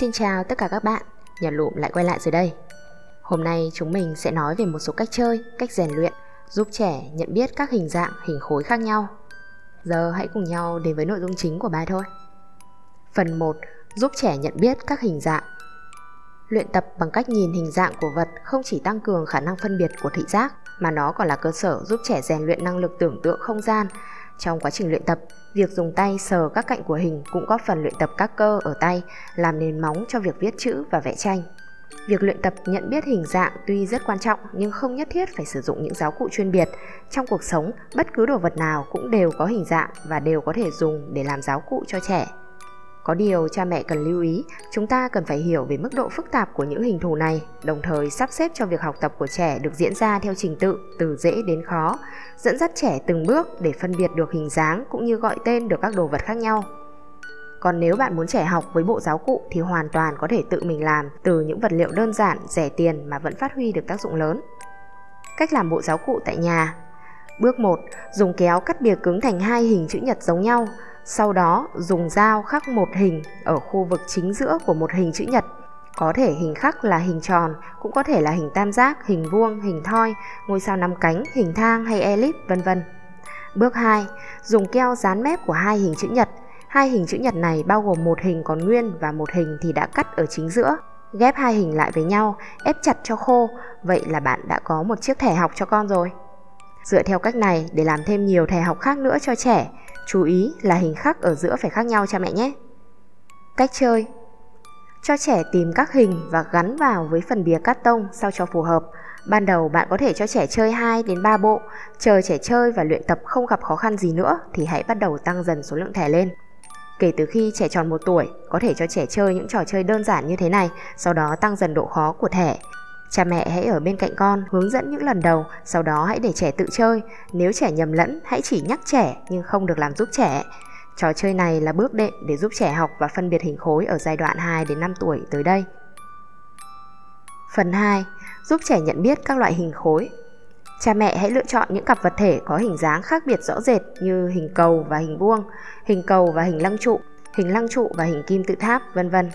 Xin chào tất cả các bạn, nhà Lụm lại quay lại rồi đây. Hôm nay chúng mình sẽ nói về một số cách chơi, cách rèn luyện giúp trẻ nhận biết các hình dạng, hình khối khác nhau. Giờ hãy cùng nhau đến với nội dung chính của bài thôi. Phần 1. Giúp trẻ nhận biết các hình dạng. Luyện tập bằng cách nhìn hình dạng của vật không chỉ tăng cường khả năng phân biệt của thị giác mà nó còn là cơ sở giúp trẻ rèn luyện năng lực tưởng tượng không gian. Trong quá trình luyện tập, Việc dùng tay sờ các cạnh của hình cũng góp phần luyện tập các cơ ở tay, làm nền móng cho việc viết chữ và vẽ tranh. Việc luyện tập nhận biết hình dạng tuy rất quan trọng nhưng không nhất thiết phải sử dụng những giáo cụ chuyên biệt. Trong cuộc sống, bất cứ đồ vật nào cũng đều có hình dạng và đều có thể dùng để làm giáo cụ cho trẻ. Có điều cha mẹ cần lưu ý, chúng ta cần phải hiểu về mức độ phức tạp của những hình thù này, đồng thời sắp xếp cho việc học tập của trẻ được diễn ra theo trình tự từ dễ đến khó, dẫn dắt trẻ từng bước để phân biệt được hình dáng cũng như gọi tên được các đồ vật khác nhau. Còn nếu bạn muốn trẻ học với bộ giáo cụ thì hoàn toàn có thể tự mình làm từ những vật liệu đơn giản, rẻ tiền mà vẫn phát huy được tác dụng lớn. Cách làm bộ giáo cụ tại nhà Bước 1. Dùng kéo cắt bìa cứng thành hai hình chữ nhật giống nhau, sau đó dùng dao khắc một hình ở khu vực chính giữa của một hình chữ nhật. Có thể hình khắc là hình tròn, cũng có thể là hình tam giác, hình vuông, hình thoi, ngôi sao năm cánh, hình thang hay elip, vân vân. Bước 2. Dùng keo dán mép của hai hình chữ nhật. Hai hình chữ nhật này bao gồm một hình còn nguyên và một hình thì đã cắt ở chính giữa. Ghép hai hình lại với nhau, ép chặt cho khô, vậy là bạn đã có một chiếc thẻ học cho con rồi. Dựa theo cách này để làm thêm nhiều thẻ học khác nữa cho trẻ, Chú ý là hình khắc ở giữa phải khác nhau cha mẹ nhé. Cách chơi Cho trẻ tìm các hình và gắn vào với phần bìa cát tông sao cho phù hợp. Ban đầu bạn có thể cho trẻ chơi 2 đến 3 bộ, chờ trẻ chơi và luyện tập không gặp khó khăn gì nữa thì hãy bắt đầu tăng dần số lượng thẻ lên. Kể từ khi trẻ tròn 1 tuổi, có thể cho trẻ chơi những trò chơi đơn giản như thế này, sau đó tăng dần độ khó của thẻ Cha mẹ hãy ở bên cạnh con hướng dẫn những lần đầu, sau đó hãy để trẻ tự chơi. Nếu trẻ nhầm lẫn, hãy chỉ nhắc trẻ nhưng không được làm giúp trẻ. Trò chơi này là bước đệm để giúp trẻ học và phân biệt hình khối ở giai đoạn 2 đến 5 tuổi tới đây. Phần 2. Giúp trẻ nhận biết các loại hình khối. Cha mẹ hãy lựa chọn những cặp vật thể có hình dáng khác biệt rõ rệt như hình cầu và hình vuông, hình cầu và hình lăng trụ, hình lăng trụ và hình kim tự tháp, vân vân.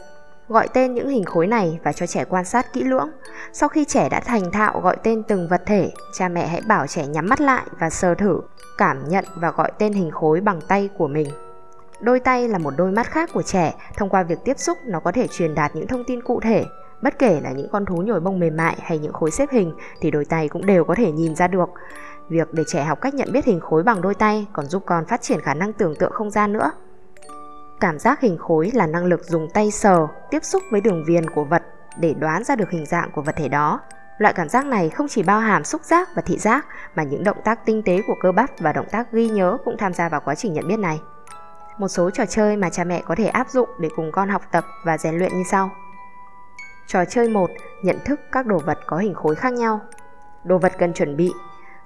Gọi tên những hình khối này và cho trẻ quan sát kỹ lưỡng. Sau khi trẻ đã thành thạo gọi tên từng vật thể, cha mẹ hãy bảo trẻ nhắm mắt lại và sờ thử, cảm nhận và gọi tên hình khối bằng tay của mình. Đôi tay là một đôi mắt khác của trẻ, thông qua việc tiếp xúc nó có thể truyền đạt những thông tin cụ thể. Bất kể là những con thú nhồi bông mềm mại hay những khối xếp hình thì đôi tay cũng đều có thể nhìn ra được. Việc để trẻ học cách nhận biết hình khối bằng đôi tay còn giúp con phát triển khả năng tưởng tượng không gian nữa. Cảm giác hình khối là năng lực dùng tay sờ, tiếp xúc với đường viền của vật để đoán ra được hình dạng của vật thể đó. Loại cảm giác này không chỉ bao hàm xúc giác và thị giác mà những động tác tinh tế của cơ bắp và động tác ghi nhớ cũng tham gia vào quá trình nhận biết này. Một số trò chơi mà cha mẹ có thể áp dụng để cùng con học tập và rèn luyện như sau. Trò chơi 1. Nhận thức các đồ vật có hình khối khác nhau. Đồ vật cần chuẩn bị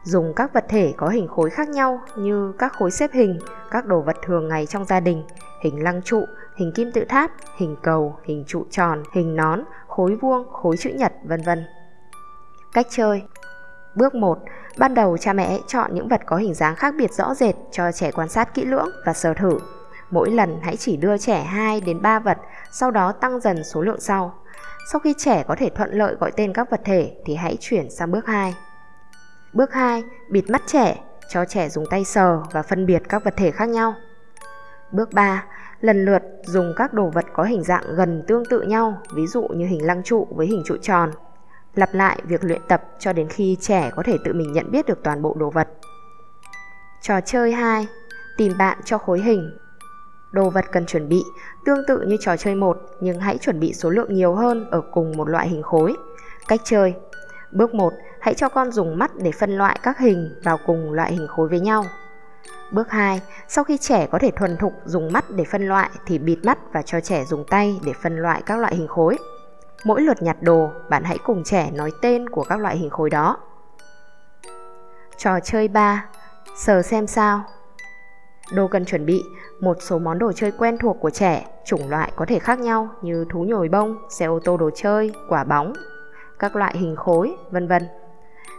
dùng các vật thể có hình khối khác nhau như các khối xếp hình, các đồ vật thường ngày trong gia đình, hình lăng trụ, hình kim tự tháp, hình cầu, hình trụ tròn, hình nón, khối vuông, khối chữ nhật, vân vân. Cách chơi Bước 1. Ban đầu cha mẹ hãy chọn những vật có hình dáng khác biệt rõ rệt cho trẻ quan sát kỹ lưỡng và sờ thử. Mỗi lần hãy chỉ đưa trẻ 2 đến 3 vật, sau đó tăng dần số lượng sau. Sau khi trẻ có thể thuận lợi gọi tên các vật thể thì hãy chuyển sang bước 2. Bước 2. Bịt mắt trẻ, cho trẻ dùng tay sờ và phân biệt các vật thể khác nhau. Bước 3. Lần lượt dùng các đồ vật có hình dạng gần tương tự nhau, ví dụ như hình lăng trụ với hình trụ tròn. Lặp lại việc luyện tập cho đến khi trẻ có thể tự mình nhận biết được toàn bộ đồ vật. Trò chơi 2. Tìm bạn cho khối hình. Đồ vật cần chuẩn bị tương tự như trò chơi 1 nhưng hãy chuẩn bị số lượng nhiều hơn ở cùng một loại hình khối. Cách chơi Bước 1. Hãy cho con dùng mắt để phân loại các hình vào cùng loại hình khối với nhau. Bước 2. Sau khi trẻ có thể thuần thục dùng mắt để phân loại thì bịt mắt và cho trẻ dùng tay để phân loại các loại hình khối. Mỗi lượt nhặt đồ, bạn hãy cùng trẻ nói tên của các loại hình khối đó. Trò chơi 3. Sờ xem sao Đồ cần chuẩn bị một số món đồ chơi quen thuộc của trẻ, chủng loại có thể khác nhau như thú nhồi bông, xe ô tô đồ chơi, quả bóng, các loại hình khối, vân vân.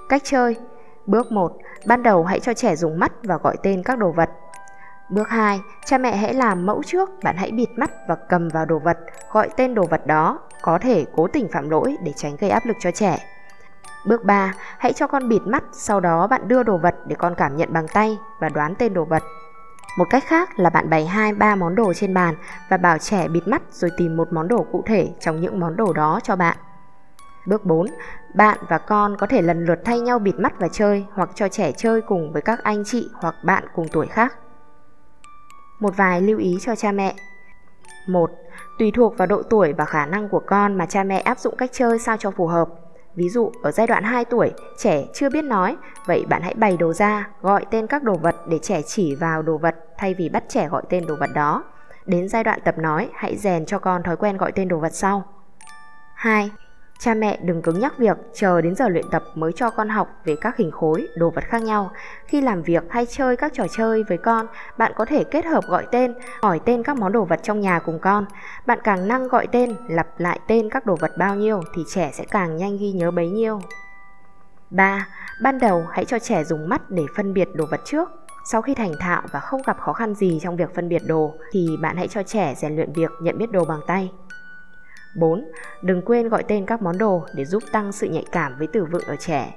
Cách chơi Bước 1. Ban đầu hãy cho trẻ dùng mắt và gọi tên các đồ vật. Bước 2, cha mẹ hãy làm mẫu trước, bạn hãy bịt mắt và cầm vào đồ vật, gọi tên đồ vật đó, có thể cố tình phạm lỗi để tránh gây áp lực cho trẻ. Bước 3, hãy cho con bịt mắt, sau đó bạn đưa đồ vật để con cảm nhận bằng tay và đoán tên đồ vật. Một cách khác là bạn bày 2 3 món đồ trên bàn và bảo trẻ bịt mắt rồi tìm một món đồ cụ thể trong những món đồ đó cho bạn. Bước 4, bạn và con có thể lần lượt thay nhau bịt mắt và chơi hoặc cho trẻ chơi cùng với các anh chị hoặc bạn cùng tuổi khác. Một vài lưu ý cho cha mẹ. 1. Tùy thuộc vào độ tuổi và khả năng của con mà cha mẹ áp dụng cách chơi sao cho phù hợp. Ví dụ ở giai đoạn 2 tuổi, trẻ chưa biết nói, vậy bạn hãy bày đồ ra, gọi tên các đồ vật để trẻ chỉ vào đồ vật thay vì bắt trẻ gọi tên đồ vật đó. Đến giai đoạn tập nói, hãy rèn cho con thói quen gọi tên đồ vật sau. 2. Cha mẹ đừng cứng nhắc việc chờ đến giờ luyện tập mới cho con học về các hình khối, đồ vật khác nhau. Khi làm việc hay chơi các trò chơi với con, bạn có thể kết hợp gọi tên, hỏi tên các món đồ vật trong nhà cùng con. Bạn càng năng gọi tên, lặp lại tên các đồ vật bao nhiêu thì trẻ sẽ càng nhanh ghi nhớ bấy nhiêu. 3. Ban đầu hãy cho trẻ dùng mắt để phân biệt đồ vật trước. Sau khi thành thạo và không gặp khó khăn gì trong việc phân biệt đồ thì bạn hãy cho trẻ rèn luyện việc nhận biết đồ bằng tay. 4. Đừng quên gọi tên các món đồ để giúp tăng sự nhạy cảm với từ vựng ở trẻ.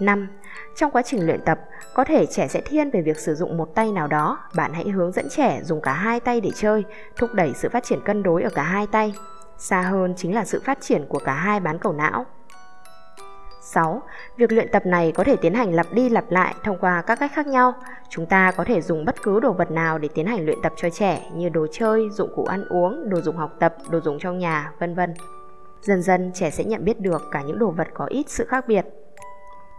5. Trong quá trình luyện tập, có thể trẻ sẽ thiên về việc sử dụng một tay nào đó, bạn hãy hướng dẫn trẻ dùng cả hai tay để chơi, thúc đẩy sự phát triển cân đối ở cả hai tay. Xa hơn chính là sự phát triển của cả hai bán cầu não. 6. Việc luyện tập này có thể tiến hành lặp đi lặp lại thông qua các cách khác nhau. Chúng ta có thể dùng bất cứ đồ vật nào để tiến hành luyện tập cho trẻ như đồ chơi, dụng cụ ăn uống, đồ dùng học tập, đồ dùng trong nhà, vân vân. Dần dần trẻ sẽ nhận biết được cả những đồ vật có ít sự khác biệt.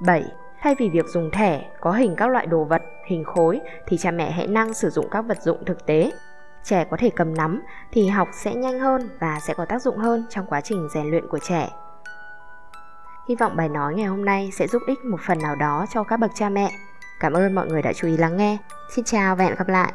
7. Thay vì việc dùng thẻ có hình các loại đồ vật, hình khối thì cha mẹ hãy năng sử dụng các vật dụng thực tế. Trẻ có thể cầm nắm thì học sẽ nhanh hơn và sẽ có tác dụng hơn trong quá trình rèn luyện của trẻ. Hy vọng bài nói ngày hôm nay sẽ giúp ích một phần nào đó cho các bậc cha mẹ. Cảm ơn mọi người đã chú ý lắng nghe. Xin chào và hẹn gặp lại.